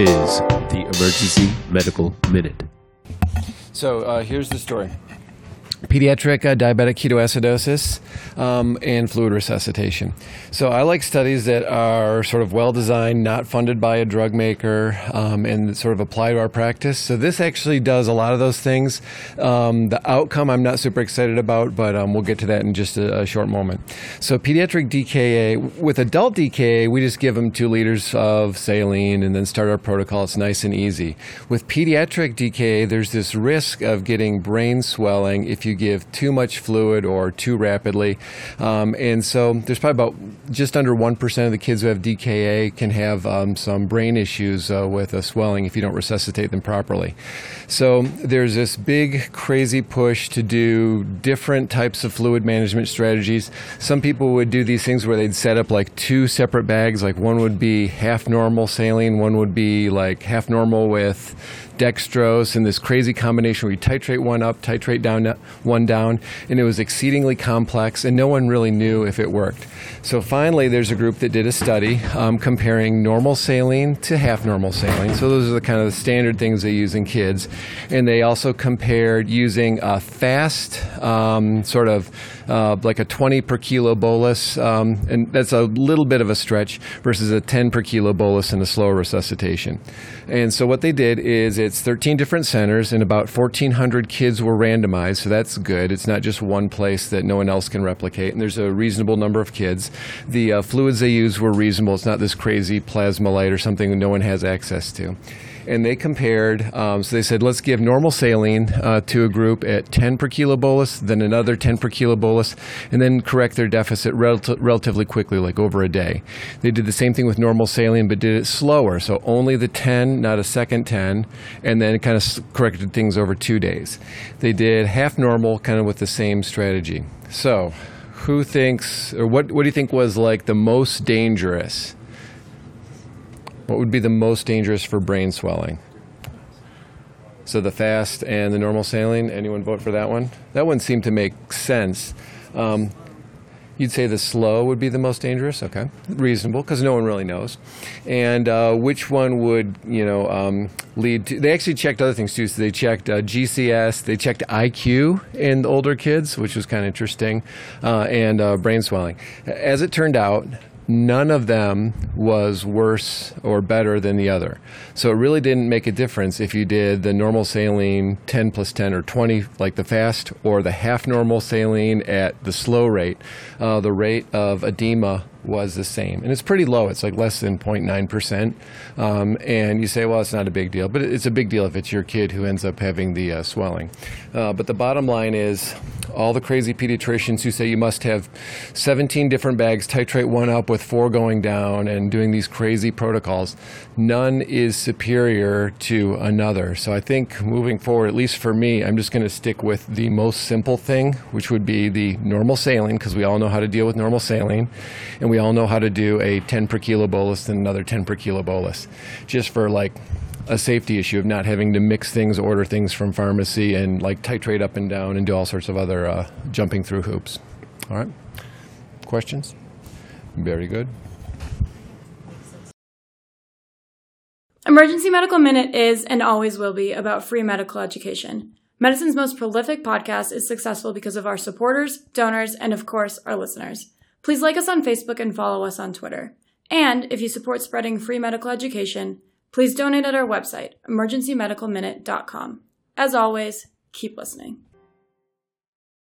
is the Emergency Medical Minute. So uh, here's the story pediatric uh, diabetic ketoacidosis um, and fluid resuscitation. So I like studies that are sort of well designed, not funded by a drug maker, um, and sort of apply to our practice. So this actually does a lot of those things. Um, the outcome I'm not super excited about, but um, we'll get to that in just a, a, short moment. So pediatric DKA, with adult DKA, we just give them two liters of saline and then start our protocol. It's nice and easy. With pediatric DKA, there's this risk of getting brain swelling if you you give too much fluid or too rapidly. Um, and so there's probably about just under 1% of the kids who have DKA can have um, some brain issues uh, with a swelling if you don't resuscitate them properly. So there's this big, crazy push to do different types of fluid management strategies. Some people would do these things where they'd set up like two separate bags, like one would be half normal saline, one would be like half normal with dextrose and this crazy combination where you titrate one up, titrate down one down, and it was exceedingly complex, and no one really knew if it worked. So finally, there's a group that did a study um, comparing normal saline to half normal saline. So those are the kind of the standard things they use in kids, and they also compared using a fast um, sort of uh, like a 20 per kilo bolus, um, and that's a little bit of a stretch versus a 10 per kilo bolus in a slower resuscitation. And so what they did is it it's 13 different centers, and about 1,400 kids were randomized, so that's good. It's not just one place that no one else can replicate, and there's a reasonable number of kids. The uh, fluids they use were reasonable. It's not this crazy Plasma-Lyte or something that no one has access to and they compared. Um, so they said, let's give normal saline uh, to a group at 10 per kilo bolus, then another 10 per kilo bolus, and then correct their deficit rel- relatively quickly, like over a day. They did the same thing with normal saline, but did it slower. So only the 10, not a second 10, and then kind of corrected things over two days. They did half normal, kind of with the same strategy. So, who thinks, or what, what do you think was like the most dangerous? What would be the most dangerous for brain swelling? So the fast and the normal saline. Anyone vote for that one? That one seemed to make sense. Um, you'd say the slow would be the most dangerous. Okay, reasonable because no one really knows. And uh, which one would you know um, lead to? They actually checked other things too. So they checked uh, GCS, they checked IQ in older kids, which was kind of interesting, uh, and uh, brain swelling. As it turned out, none of them was worse or better than the other. So it really didn't make a difference if you did the normal saline 10 plus 10 or 20, like the fast, or the half normal saline at the slow rate. Uh, the rate of edema was the same. And it's pretty low. It's like less than 0.9%. Um, and you say, well, it's not a big deal. But it's a big deal if it's your kid who ends up having the uh, swelling. Uh, but the bottom line is all the crazy pediatricians who say you must have 17 different bags, titrate one up with four going down, and doing these crazy protocols, none is superior to another. So I think moving forward, at least for me, I'm just going to stick with the most simple thing, which would be the normal saline, because we all know how to deal with normal saline. And we all know how to do a 10 per kilo bolus and another 10 per kilo bolus, just for like a safety issue of not having to mix things, order things from pharmacy, and like titrate up and down and do all sorts of other uh, jumping through hoops. All right. Questions? Very good. Emergency Medical Minute is and always will be about free medical education. Medicine's most prolific podcast is successful because of our supporters, donors, and of course, our listeners. Please like us on Facebook and follow us on Twitter. And if you support spreading free medical education, please donate at our website, emergencymedicalminute.com. As always, keep listening.